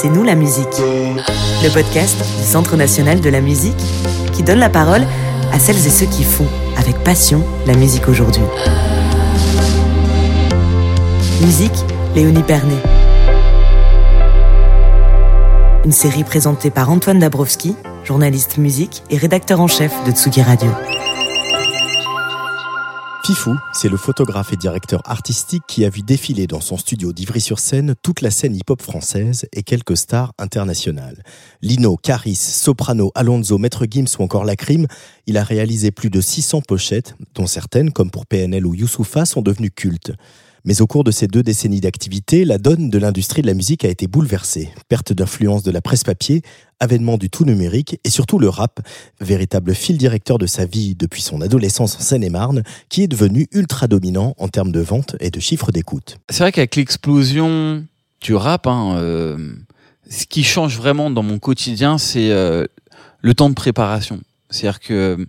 C'est nous la musique. Le podcast du Centre national de la musique qui donne la parole à celles et ceux qui font avec passion la musique aujourd'hui. Musique, Léonie Pernet. Une série présentée par Antoine Dabrowski, journaliste musique et rédacteur en chef de Tsugi Radio. Fifou, c'est le photographe et directeur artistique qui a vu défiler dans son studio d'Ivry-sur-Seine toute la scène hip-hop française et quelques stars internationales. Lino, Caris, Soprano, Alonso, Maître Gims ou encore Lacrim, il a réalisé plus de 600 pochettes, dont certaines, comme pour PNL ou Youssoufa, sont devenues cultes. Mais au cours de ces deux décennies d'activité, la donne de l'industrie de la musique a été bouleversée. Perte d'influence de la presse papier, avènement du tout numérique et surtout le rap, véritable fil directeur de sa vie depuis son adolescence en Seine-et-Marne, qui est devenu ultra dominant en termes de vente et de chiffres d'écoute. C'est vrai qu'avec l'explosion du rap, hein, euh, ce qui change vraiment dans mon quotidien, c'est euh, le temps de préparation. C'est-à-dire que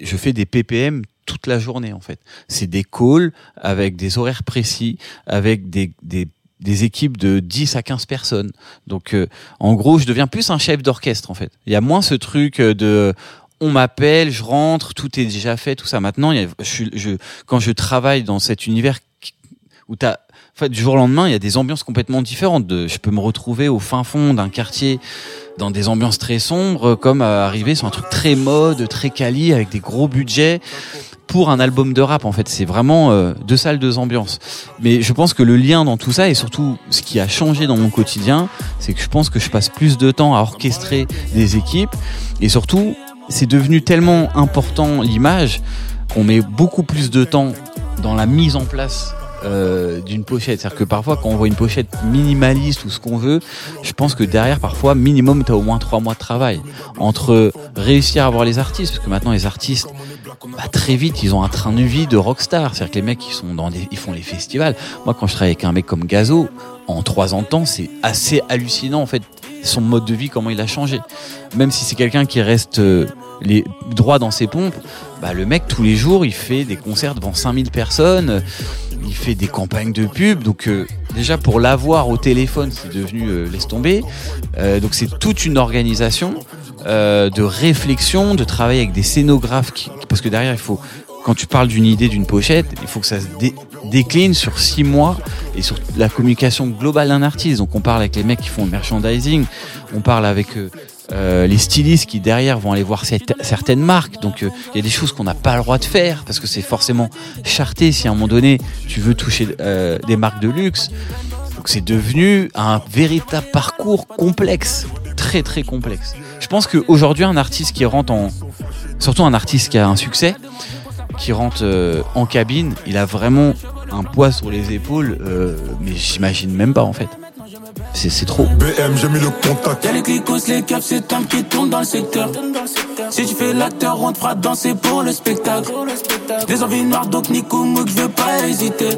je fais des PPM toute la journée en fait. C'est des calls avec des horaires précis, avec des, des des équipes de 10 à 15 personnes. Donc euh, en gros, je deviens plus un chef d'orchestre en fait. Il y a moins ce truc de on m'appelle, je rentre, tout est déjà fait, tout ça. Maintenant, je, quand je travaille dans cet univers où tu as en fait, du jour au lendemain, il y a des ambiances complètement différentes. De, je peux me retrouver au fin fond d'un quartier dans des ambiances très sombres, comme arriver sur un truc très mode, très quali, avec des gros budgets pour un album de rap en fait. C'est vraiment euh, deux salles deux ambiances. Mais je pense que le lien dans tout ça et surtout ce qui a changé dans mon quotidien c'est que je pense que je passe plus de temps à orchestrer des équipes. Et surtout c'est devenu tellement important l'image qu'on met beaucoup plus de temps dans la mise en place euh, d'une pochette. C'est-à-dire que parfois, quand on voit une pochette minimaliste ou ce qu'on veut, je pense que derrière, parfois, minimum, tu as au moins trois mois de travail. Entre réussir à avoir les artistes, parce que maintenant, les artistes, bah, très vite, ils ont un train de vie de rockstar. C'est-à-dire que les mecs, ils, sont dans des, ils font les festivals. Moi, quand je travaille avec un mec comme Gazo, en trois ans de temps, c'est assez hallucinant, en fait, son mode de vie, comment il a changé. Même si c'est quelqu'un qui reste euh, les droits dans ses pompes, bah, le mec, tous les jours, il fait des concerts devant 5000 personnes il fait des campagnes de pub. Donc euh, déjà pour l'avoir au téléphone, c'est devenu euh, laisse tomber. Euh, donc c'est toute une organisation de réflexion, de travailler avec des scénographes, parce que derrière il faut, quand tu parles d'une idée, d'une pochette, il faut que ça se décline sur six mois et sur la communication globale d'un artiste. Donc on parle avec les mecs qui font le merchandising, on parle avec euh, les stylistes qui derrière vont aller voir certaines marques. Donc euh, il y a des choses qu'on n'a pas le droit de faire parce que c'est forcément charté si à un moment donné tu veux toucher euh, des marques de luxe. Donc c'est devenu un véritable parcours complexe, très très complexe. Je pense qu'aujourd'hui un artiste qui rentre en, surtout un artiste qui a un succès, qui rentre en cabine, il a vraiment un poids sur les épaules, mais j'imagine même pas en fait. C'est trop. BM, j'ai mis le contact. Y'a les clicos, les caps, c'est un qui tourne dans le secteur. Si tu fais l'acteur, on te fera danser pour le spectacle. Des envies noires, donc Nico Mouk, je veux pas hésiter.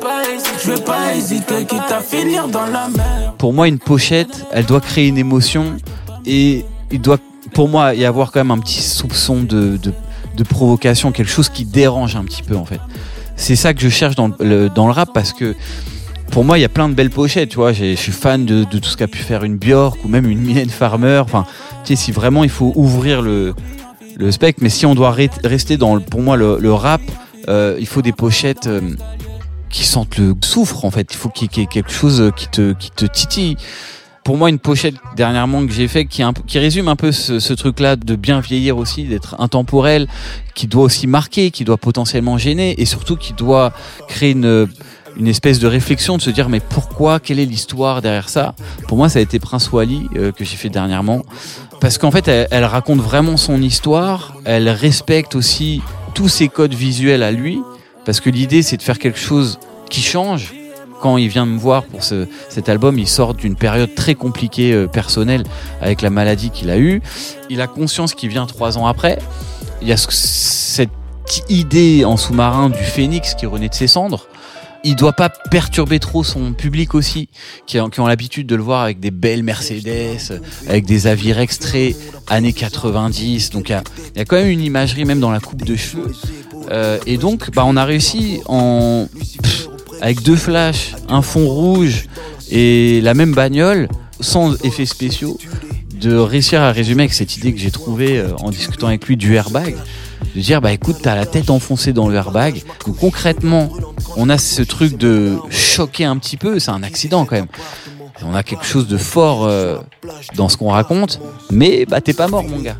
Je veux pas hésiter, quitte à finir dans la mer. Pour moi, une pochette, elle doit créer une émotion et il doit, pour moi, y avoir quand même un petit soupçon de, de, de provocation, quelque chose qui dérange un petit peu en fait. C'est ça que je cherche dans le, dans le rap parce que pour moi, il y a plein de belles pochettes, tu vois. Je suis fan de, tout ce qu'a pu faire une Björk ou même une Mylène Farmer. Enfin, tu sais, si vraiment il faut ouvrir le, le spectre, mais si on doit rester dans, pour moi, le, rap, euh, il faut des pochettes euh, qui sentent le souffre, en fait. Il faut qu'il y ait quelque chose qui te, qui te titille. Pour moi, une pochette dernièrement que j'ai fait qui, résume un peu ce, truc-là de bien vieillir aussi, d'être intemporel, qui doit aussi marquer, qui doit potentiellement gêner et surtout qui doit créer une une espèce de réflexion de se dire mais pourquoi quelle est l'histoire derrière ça? Pour moi ça a été Prince Wally euh, que j'ai fait dernièrement. Parce qu'en fait elle, raconte vraiment son histoire elle respecte aussi tous ses codes visuels à lui parce que l'idée c'est de faire quelque chose qui change quand il vient me voir pour ce, cet album, il sort d'une période très compliquée euh, personnelle avec la maladie qu'il a eue. Il a conscience qu'il vient trois ans après. Il y a cette idée en sous-marin du phénix qui renaît de ses cendres il doit pas perturber trop son public aussi, qui, ont l'habitude de le voir avec des belles Mercedes, avec des Avirex très années 90. Donc il y a, quand même une imagerie même dans la coupe de cheveux. Euh, et donc bah on a réussi en avec deux flashs, un fond rouge et la même bagnole sans effets spéciaux, de réussir à résumer avec cette idée que j'ai trouvée euh, en discutant avec lui du airbag, de dire bah écoute t'as la tête enfoncée dans le airbag, donc concrètement on a ce truc de choquer un petit peu, c'est un accident quand même. On a quelque chose de fort euh, dans ce qu'on raconte, mais bah t'es pas mort mon gars.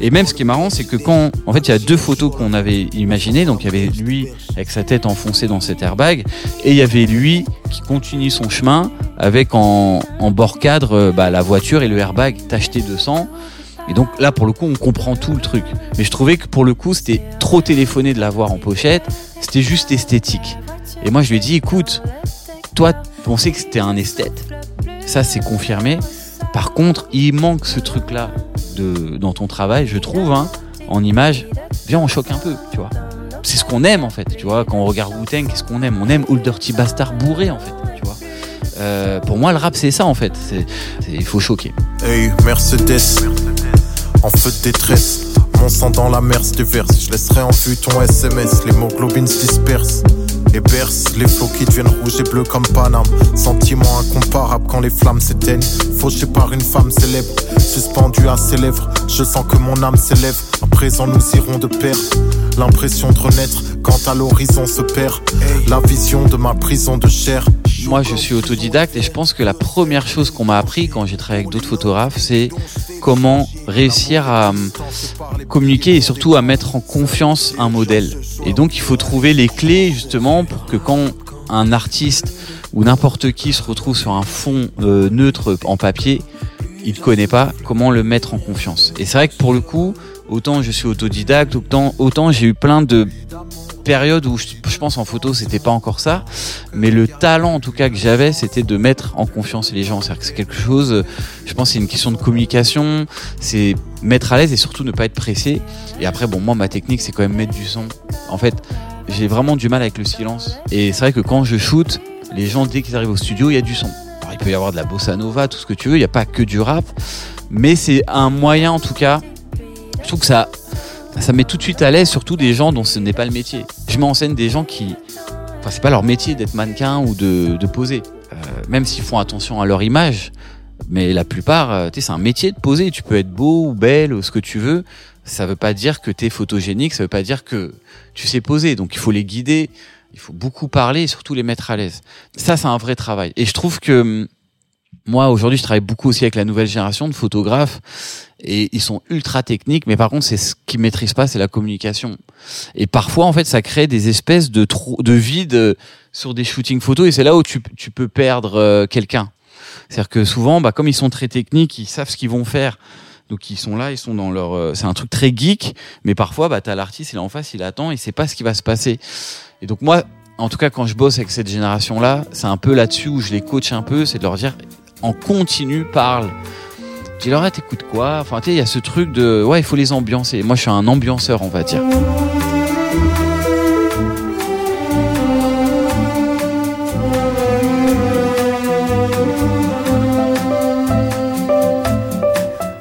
Et même ce qui est marrant, c'est que quand, en fait, il y a deux photos qu'on avait imaginées. Donc il y avait lui avec sa tête enfoncée dans cet airbag, et il y avait lui qui continue son chemin avec en, bord cadre euh, bah, la voiture et le airbag tacheté de sang. Et donc là, pour le coup, on comprend tout le truc. Mais je trouvais que pour le coup, c'était trop téléphoné de l'avoir en pochette. C'était juste esthétique. Et moi, je lui ai dit, écoute, toi, on sait que c'était un esthète. Ça, c'est confirmé. Par contre, il manque ce truc-là dans ton travail, je trouve, hein, en image. Viens, on choque un peu, tu vois. C'est ce qu'on aime, en fait, tu vois. Quand on regarde wu qu'est-ce qu'on aime? On aime Old Dirty Bastard bourré, en fait, tu vois. Euh, pour moi, le rap, c'est ça, en fait. Il faut choquer. Hey, Mercedes, en feu de détresse. Mon sang dans la mer se verse. Je laisserai en vue ton SMS. L'hémoglobine se disperse et berce les flots qui deviennent rouges et bleus comme Paname. Sentiment incomparable quand les flammes s'éteignent. Fauché par une femme célèbre, suspendue à ses lèvres. Je sens que mon âme s'élève. À présent, nous irons de pair. L'impression de renaître quand à l'horizon se perd. La vision de ma prison de chair. Moi, je suis autodidacte et je pense que la première chose qu'on m'a appris quand j'ai travaillé avec d'autres photographes, c'est comment réussir à hum, communiquer et surtout à mettre en confiance un modèle. Et donc, il faut trouver les clés justement pour que quand un artiste ou n'importe qui se retrouve sur un fond euh, neutre en papier, il ne connaît pas comment le mettre en confiance. Et c'est vrai que pour le coup, autant je suis autodidacte, autant, autant j'ai eu plein de période où je, pense en photo c'était pas encore ça, mais le talent en tout cas que j'avais c'était de mettre en confiance les gens. C'est quelque chose, je pense c'est une question de communication, c'est mettre à l'aise et surtout ne pas être pressé. Et après bon moi ma technique c'est quand même mettre du son. En fait j'ai vraiment du mal avec le silence. Et c'est vrai que quand je shoot, les gens dès qu'ils arrivent au studio il y a du son. Alors, il peut y avoir de la bossa nova, tout ce que tu veux, il n'y a pas que du rap, mais c'est un moyen en tout cas. Je trouve que ça ça met tout de suite à l'aise, surtout des gens dont ce n'est pas le métier. Je m'enseigne des gens qui, enfin, c'est pas leur métier d'être mannequin ou de, de poser, euh, même s'ils font attention à leur image. Mais la plupart, euh, tu sais, c'est un métier de poser. Tu peux être beau ou belle ou ce que tu veux. Ça veut pas dire que tu es photogénique. Ça veut pas dire que tu sais poser. Donc il faut les guider. Il faut beaucoup parler et surtout les mettre à l'aise. Ça, c'est un vrai travail. Et je trouve que hum, moi, aujourd'hui, je travaille beaucoup aussi avec la nouvelle génération de photographes et ils sont ultra techniques, mais par contre, c'est ce qu'ils maîtrisent pas, c'est la communication. Et parfois, en fait, ça crée des espèces de trous, de vides euh, sur des shootings photos et c'est là où tu, tu peux perdre euh, quelqu'un. C'est-à-dire que souvent, bah, comme ils sont très techniques, ils savent ce qu'ils vont faire. Donc ils sont là, ils sont dans leur. Euh, c'est un truc très geek, mais parfois, bah, t'as l'artiste, il est en face, il attend, il sait pas ce qui va se passer. Et donc moi, en tout cas, quand je bosse avec cette génération-là, c'est un peu là-dessus où je les coach un peu, c'est de leur dire en continu parle. Tu leur t'écoutes quoi? Enfin, tu il y a ce truc de ouais, il faut les ambiancer. Moi, je suis un ambianceur, on va dire.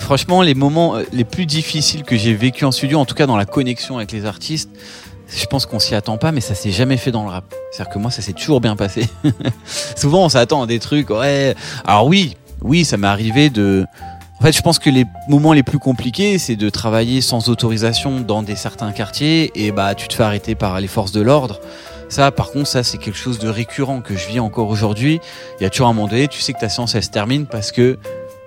Franchement, les moments euh, les plus difficiles que j'ai vécu en studio, en tout cas dans la connexion avec les artistes, je pense qu'on s'y attend pas, mais ça s'est jamais fait dans le rap. C'est-à-dire que moi, ça s'est toujours bien passé. Souvent, on s'attend à des trucs, ouais. Alors oui, oui, ça m'est arrivé de. En fait, je pense que les moments les plus compliqués, c'est de travailler sans autorisation dans des certains quartiers et bah tu te fais arrêter par les forces de l'ordre. Ça, par contre, ça c'est quelque chose de récurrent que je vis encore aujourd'hui. Il y a toujours un moment donné, tu sais que ta séance elle se termine parce que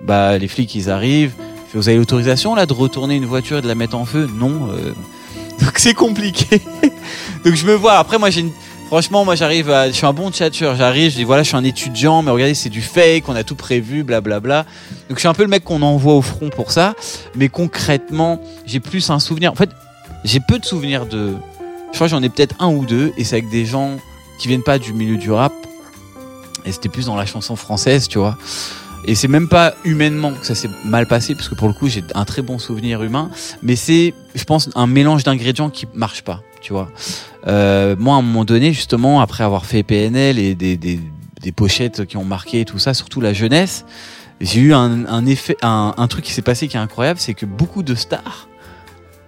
bah les flics ils arrivent. Vous avez l'autorisation là de retourner une voiture et de la mettre en feu? Non. Euh, donc c'est compliqué. donc je me vois. Après, moi, j'ai une... Franchement, moi, j'arrive à... Je suis un bon tchatcheur. J'arrive, je dis, voilà, je suis un étudiant, mais regardez, c'est du fake, on a tout prévu, blablabla. Donc je suis un peu le mec qu'on envoie au front pour ça. Mais concrètement, j'ai plus un souvenir. En fait, j'ai peu de souvenirs de... Je crois que j'en ai peut-être un ou deux, et c'est avec des gens qui viennent pas du milieu du rap. Et c'était plus dans la chanson française, tu vois. Et c'est même pas humainement que ça s'est mal passé, parce que pour le coup, j'ai un très bon souvenir humain. Mais c'est, je pense, un mélange d'ingrédients qui marche pas, tu vois. Euh, moi, à un moment donné, justement, après avoir fait PNL et des, des, des pochettes qui ont marqué tout ça, surtout la jeunesse, j'ai eu un, un effet, un, un truc qui s'est passé qui est incroyable, c'est que beaucoup de stars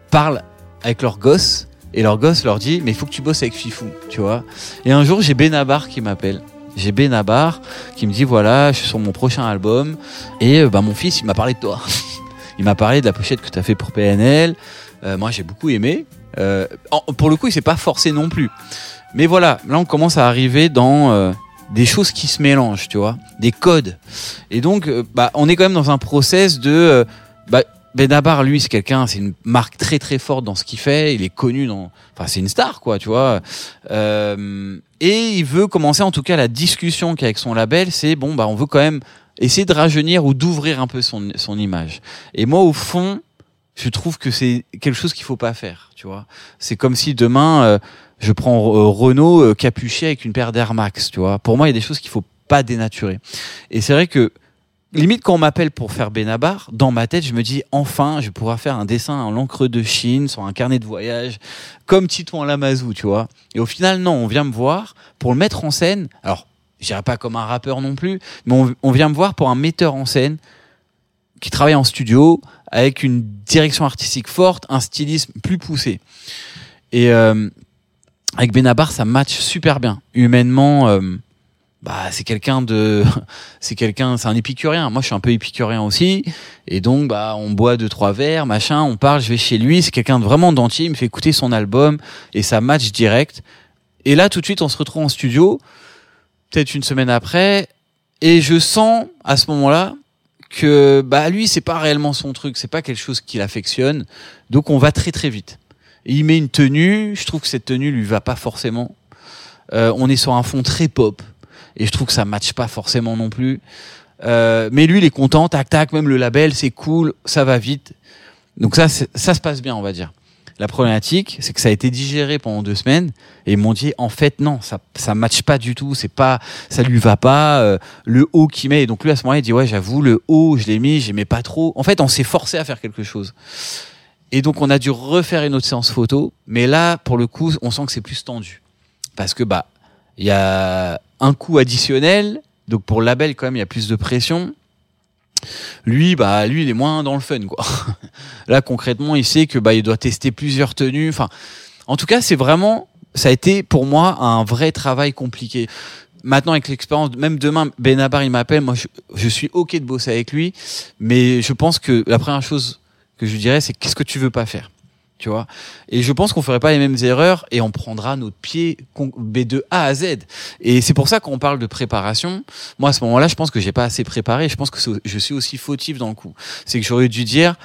parlent avec leurs gosses et leur gosse leur dit mais il faut que tu bosses avec Fifou, tu vois. Et un jour j'ai Benabar qui m'appelle j'ai Benabar qui me dit voilà, je suis sur mon prochain album et euh, bah mon fils il m'a parlé de toi. il m'a parlé de la pochette que tu as fait pour PNL. Euh, moi j'ai beaucoup aimé. Euh, pour le coup, il s'est pas forcé non plus. Mais voilà, là on commence à arriver dans euh, des choses qui se mélangent, tu vois, des codes. Et donc, euh, bah, on est quand même dans un process de. Euh, bah, Benabar, lui, c'est quelqu'un, c'est une marque très très forte dans ce qu'il fait. Il est connu dans, enfin, c'est une star, quoi, tu vois. Euh, et il veut commencer, en tout cas, la discussion qu'avec son label, c'est bon, bah, on veut quand même essayer de rajeunir ou d'ouvrir un peu son son image. Et moi, au fond, je trouve que c'est quelque chose qu'il faut pas faire, tu vois. C'est comme si demain, euh, je prends euh, Renault euh, capuché avec une paire d'Air Max, tu vois. Pour moi, il y a des choses qu'il faut pas dénaturer. Et c'est vrai que limite quand on m'appelle pour faire Benabar, dans ma tête, je me dis enfin, je pourrais faire un dessin en l'encre de Chine sur un carnet de voyage, comme Titouan Lamazou, tu vois. Et au final, non, on vient me voir pour le mettre en scène. Alors, je dirais pas comme un rappeur non plus, mais on, on vient me voir pour un metteur en scène qui travaille en studio avec une direction artistique forte, un stylisme plus poussé. Et euh, avec Benabar, ça match super bien. Humainement, euh, bah c'est quelqu'un de, c'est quelqu'un, c'est un épicurien. Moi, je suis un peu épicurien aussi, et donc bah on boit deux trois verres, machin, on parle, je vais chez lui. C'est quelqu'un de vraiment d'entier. Il me fait écouter son album et ça match direct. Et là, tout de suite, on se retrouve en studio, peut-être une semaine après, et je sens à ce moment-là que bah lui c'est pas réellement son truc, c'est pas quelque chose qu'il affectionne. Donc on va très très vite. Il met une tenue, je trouve que cette tenue lui va pas forcément. Euh, on est sur un fond très pop et je trouve que ça matche pas forcément non plus. Euh, mais lui il est content, tac tac, même le label c'est cool, ça va vite. Donc ça ça se passe bien on va dire. La problématique, c'est que ça a été digéré pendant deux semaines et ils m'ont dit en fait non, ça ça matche pas du tout, c'est pas ça lui va pas euh, le haut qu'il met et donc lui à ce moment-là il dit ouais j'avoue le haut je l'ai mis j'aimais pas trop. En fait on s'est forcé à faire quelque chose et donc on a dû refaire une autre séance photo, mais là pour le coup on sent que c'est plus tendu parce que bah il y a un coût additionnel donc pour le label quand même il y a plus de pression. Lui, bah, lui, il est moins dans le fun, quoi. Là, concrètement, il sait que bah, il doit tester plusieurs tenues. En tout cas, c'est vraiment, ça a été pour moi un vrai travail compliqué. Maintenant, avec l'expérience, même demain, Benabar, il m'appelle. Moi, je, suis ok de bosser avec lui, mais je pense que la première chose que je dirais, c'est qu'est-ce que tu veux pas faire, tu vois. Et je pense qu'on ferait pas les mêmes erreurs et on prendra notre pied con- B de A à Z. Et c'est pour ça qu'on parle de préparation. Moi, à ce moment-là, je pense que j'ai pas assez préparé. Je pense que je suis aussi fautif dans le coup. C'est que j'aurais dû dire,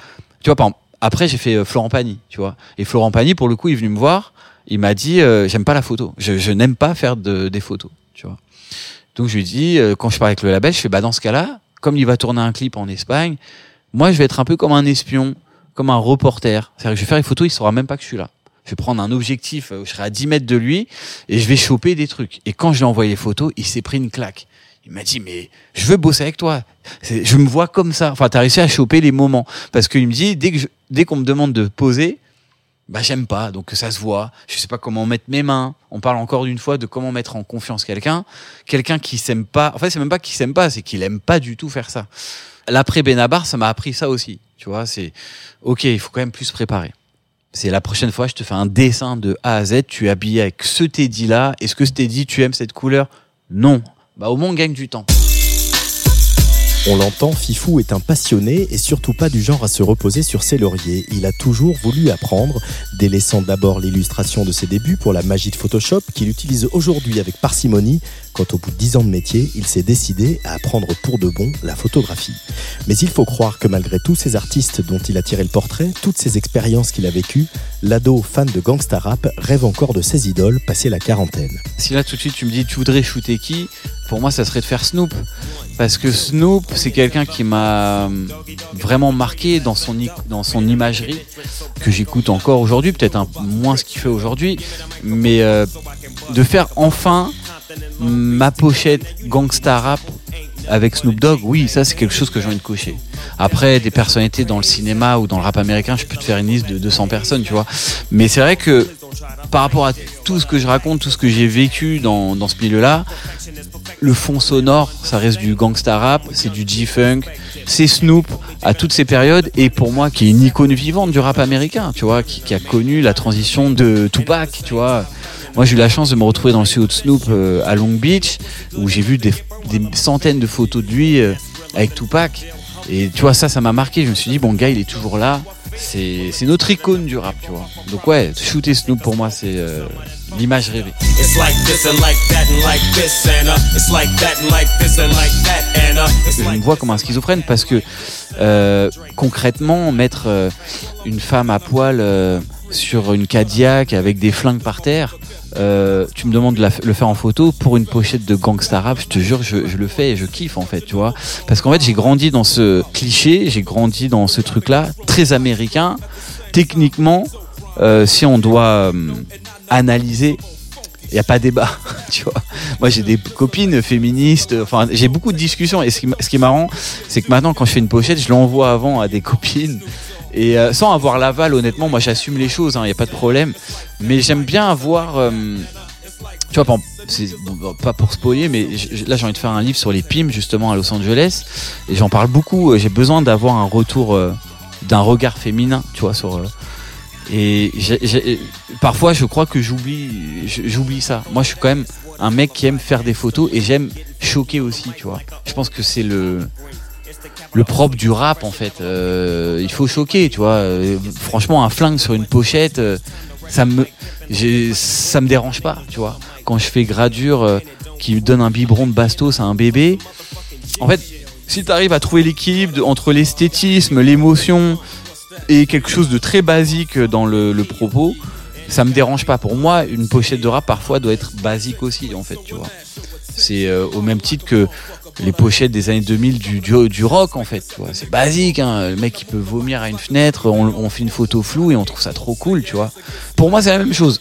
tu vois, par exemple, après j'ai fait euh, Florent Pagny, tu vois. Et Florent Pagny, pour le coup, il est venu me voir. Il m'a dit, euh, j'aime pas la photo. Je, je n'aime pas faire de, des photos, tu vois. Donc je lui dis, euh, quand je parle avec le label, je fais, bah dans ce cas-là, comme il va tourner un clip en Espagne, moi je vais être un peu comme un espion, comme un reporter. C'est-à-dire que je vais faire les photos, il saura même pas que je suis là. Je vais prendre un objectif, euh, je serai à 10 mètres de lui et je vais choper des trucs. Et quand je lui ai envoyé les photos, il s'est pris une claque. Il m'a dit, mais je veux bosser avec toi. Je me vois comme ça. Enfin, t'as réussi à choper les moments. Parce qu'il me dit, dès que dès qu'on me demande de poser, bah j'aime pas, donc ça se voit. Je sais pas comment mettre mes mains. On parle encore d'une fois de comment mettre en confiance quelqu'un. Quelqu'un qui s'aime pas. En fait, c'est même pas qu'il s'aime pas, c'est qu'il aime pas du tout faire ça. L'après Benabar, ça m'a appris ça aussi. Tu vois, c'est ok, il faut quand même plus se préparer. C'est la prochaine fois, je te fais un dessin de A à Z. Tu es habillé avec ce Teddy là. Est-ce que ce Teddy, tu aimes cette couleur? Non. Bah au moins on gagne du temps. On l'entend, Fifou est un passionné et surtout pas du genre à se reposer sur ses lauriers. Il a toujours voulu apprendre, délaissant d'abord l'illustration de ses débuts pour la magie de Photoshop qu'il utilise aujourd'hui avec parcimonie, quand au bout de 10 ans de métier, il s'est décidé à apprendre pour de bon la photographie. Mais il faut croire que malgré tous ces artistes dont il a tiré le portrait, toutes ces expériences qu'il a vécues, l'ado fan de gangsta rap rêve encore de ses idoles passé la quarantaine. Si là tout de suite tu me dis tu voudrais shooter qui? Pour moi ça serait de faire Snoop. Parce que Snoop c'est quelqu'un qui m'a euh, vraiment marqué dans son, dans son imagerie, que j'écoute encore aujourd'hui, peut-être un moins ce qu'il fait aujourd'hui, mais euh, de faire enfin ma pochette gangsta rap avec Snoop Dogg, oui, ça c'est quelque chose que j'ai envie de cocher. Après, des personnalités dans le cinéma ou dans le rap américain, je peux te faire une liste de 200 personnes, tu vois. Mais c'est vrai que par rapport à tout ce que je raconte, tout ce que j'ai vécu dans, dans ce milieu-là, le fond sonore, ça reste du gangsta rap, c'est du G-funk, c'est Snoop à toutes ces périodes et pour moi qui est une icône vivante du rap américain, tu vois, qui, a connu la transition de Tupac, tu vois. Moi, j'ai eu la chance de me retrouver dans le studio de Snoop euh, à Long Beach, où j'ai vu des, centaines de photos de lui euh, avec Tupac. Et tu vois, ça, ça m'a marqué. Je me suis dit, bon, le gars, il est toujours là. C'est c'est notre icône du rap, tu vois. Donc, ouais, shooter Snoop pour moi, c'est euh, l'image rêvée. It's like this and like that and like this and uh, it's like that and like this and like that and uh, je me vois comme un schizophrène parce que euh, concrètement mettre euh, une femme à poil euh, sur une Cadillac avec des flingues par terre euh, tu me demandes de la le faire en photo pour une pochette de gangsta rap je te jure je, je le fais et je kiffe en fait tu vois. Parce qu'en fait j'ai grandi dans ce cliché j'ai grandi dans ce truc là très américain. Techniquement euh, si on doit euh, analyser il n'y a pas débat, tu vois. Moi, j'ai des copines féministes, enfin, j'ai beaucoup de discussions. Et ce qui, ce qui est marrant, c'est que maintenant, quand je fais une pochette, je l'envoie avant à des copines. Et euh, sans avoir l'aval, honnêtement, moi, j'assume les choses, il n'y a pas de problème. Mais j'aime bien avoir. euh, tu vois, pas pour spoiler, mais là, j'ai envie de faire un livre sur les PIM, justement, à Los Angeles. Et j'en parle beaucoup. J'ai besoin d'avoir un retour, euh, d'un regard féminin, tu vois, sur. Et parfois, je crois que j'oublie, j'oublie ça. Moi, je suis quand même un mec qui aime faire des photos et j'aime choquer aussi, tu vois. Je pense que c'est le le propre du rap en fait. Euh, il faut choquer, tu vois. Euh, franchement, un flingue sur une pochette, euh, ça me ça me dérange pas, tu vois. Quand je fais gradure qui donne un biberon de bastos à un bébé, en fait, si tu arrives à trouver l'équilibre entre l'esthétisme, l'émotion et quelque chose de très basique dans le, propos, ça me dérange pas. Pour moi, une pochette de rap parfois doit être basique aussi, en fait, tu vois. C'est euh, au même titre que les pochettes des années 2000 du, du, du rock, en fait, tu vois. C'est basique, hein. Le mec, il peut vomir à une fenêtre, on, on fait une photo floue et on trouve ça trop cool, tu vois. Pour moi, c'est la même chose.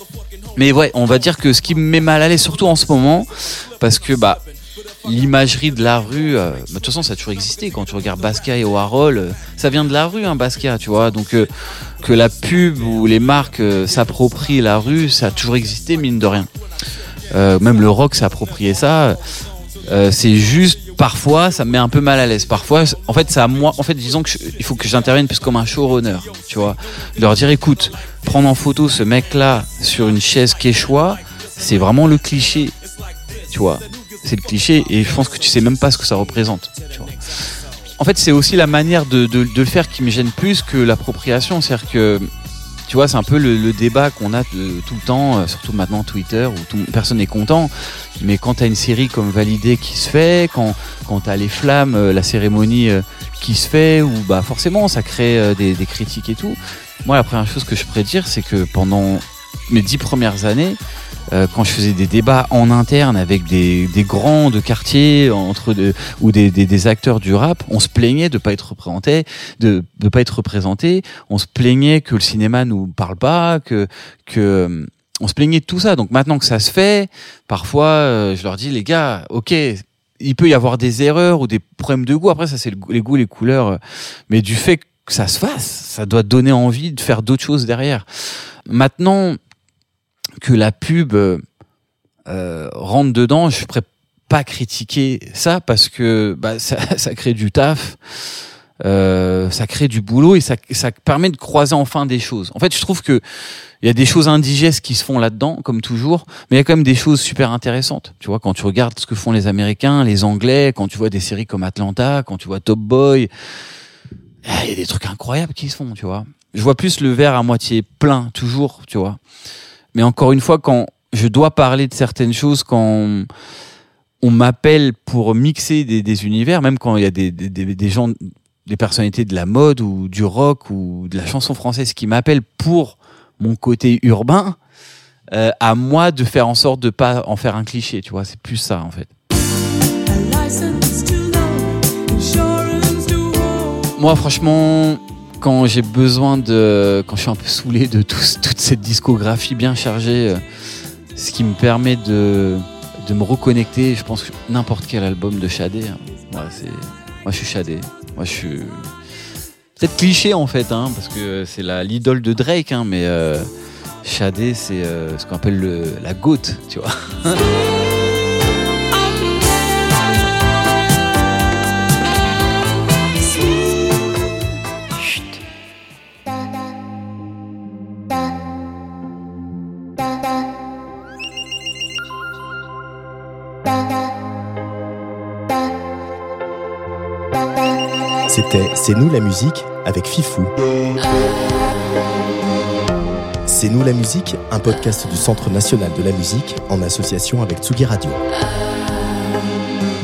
Mais ouais, on va dire que ce qui me met mal à l'aise, surtout en ce moment, parce que, bah, l'imagerie de la rue, euh, de toute façon, ça a toujours existé. Quand tu regardes Basquiat et Warhol, euh, ça vient de la rue, hein, Basquiat, tu vois. Donc, euh, que la pub ou les marques s'approprient la rue, ça a toujours existé, mine de rien. Même le rock s'est approprié ça. C'est juste parfois ça me met un peu mal à l'aise. Parfois, en fait, ça moi. En fait, disons que faut que j'intervienne plus comme un showrunner, tu vois. Leur dire, écoute, prendre en photo ce mec-là sur une chaise quechua, c'est vraiment le cliché, tu vois. C'est le cliché et je pense que tu sais même pas ce que ça représente. En fait, c'est aussi la manière de, le faire qui me gêne plus que l'appropriation. C'est-à-dire que, tu vois, c'est un peu le, débat qu'on a de- tout le temps, euh, surtout maintenant Twitter, où personne n'est content. Mais quand tu as une série comme Validé qui se fait, quand, quand tu as les flammes, euh, la cérémonie euh, qui se fait, où bah, forcément ça crée euh, des, des critiques et tout. Moi, la première chose que je pourrais dire, c'est que pendant mes dix premières années, euh, quand je faisais des débats en interne avec des, des grands de quartier entre de, ou des, des, acteurs du rap, on se plaignait de pas être représenté, de de pas être représenté. On se plaignait que le cinéma nous parle pas, que que euh, on se plaignait de tout ça. Donc maintenant que ça se fait, parfois euh, je leur dis les gars, ok, il peut y avoir des erreurs ou des problèmes de goût. Après ça c'est les goûts, les couleurs, mais du fait que ça se fasse, ça doit donner envie de faire d'autres choses derrière. Maintenant que la pub euh, euh, rentre dedans, je ne pourrais pas critiquer ça parce que bah, ça, ça crée du taf, euh, ça crée du boulot et ça, ça permet de croiser enfin des choses. En fait, je trouve que il y a des choses indigestes qui se font là-dedans, comme toujours, mais il y a quand même des choses super intéressantes. Tu vois, quand tu regardes ce que font les Américains, les Anglais, quand tu vois des séries comme Atlanta, quand tu vois Top Boy, ah, il y a des trucs incroyables qui se font, tu vois. Je vois plus le verre à moitié plein, toujours, tu vois. Mais encore une fois, quand je dois parler de certaines choses, quand on m'appelle pour mixer des, des univers, même quand il y a des, des, des- des gens, des personnalités de la mode ou du rock ou de la chanson française qui m'appellent pour mon côté urbain, euh, à moi de faire en sorte de pas en faire un cliché, tu vois. C'est plus ça, en fait. Moi, franchement, quand j'ai besoin de. Quand je suis un peu saoulé de tout- toute cette discographie bien chargée, euh, ce qui me permet de, de me reconnecter, je pense que n'importe quel album de Shadé. hein. Moi, moi, je suis Shadé. Moi, je suis. Peut-être cliché en fait, hein, parce que c'est l'idole de Drake, hein, mais euh, Shadé, c'est euh, ce qu'on appelle le, la goutte, tu vois. C'est nous la musique avec Fifou. C'est nous la musique, un podcast du Centre national de la musique en association avec Tsugi Radio.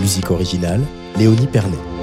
Musique originale, Léonie Pernet.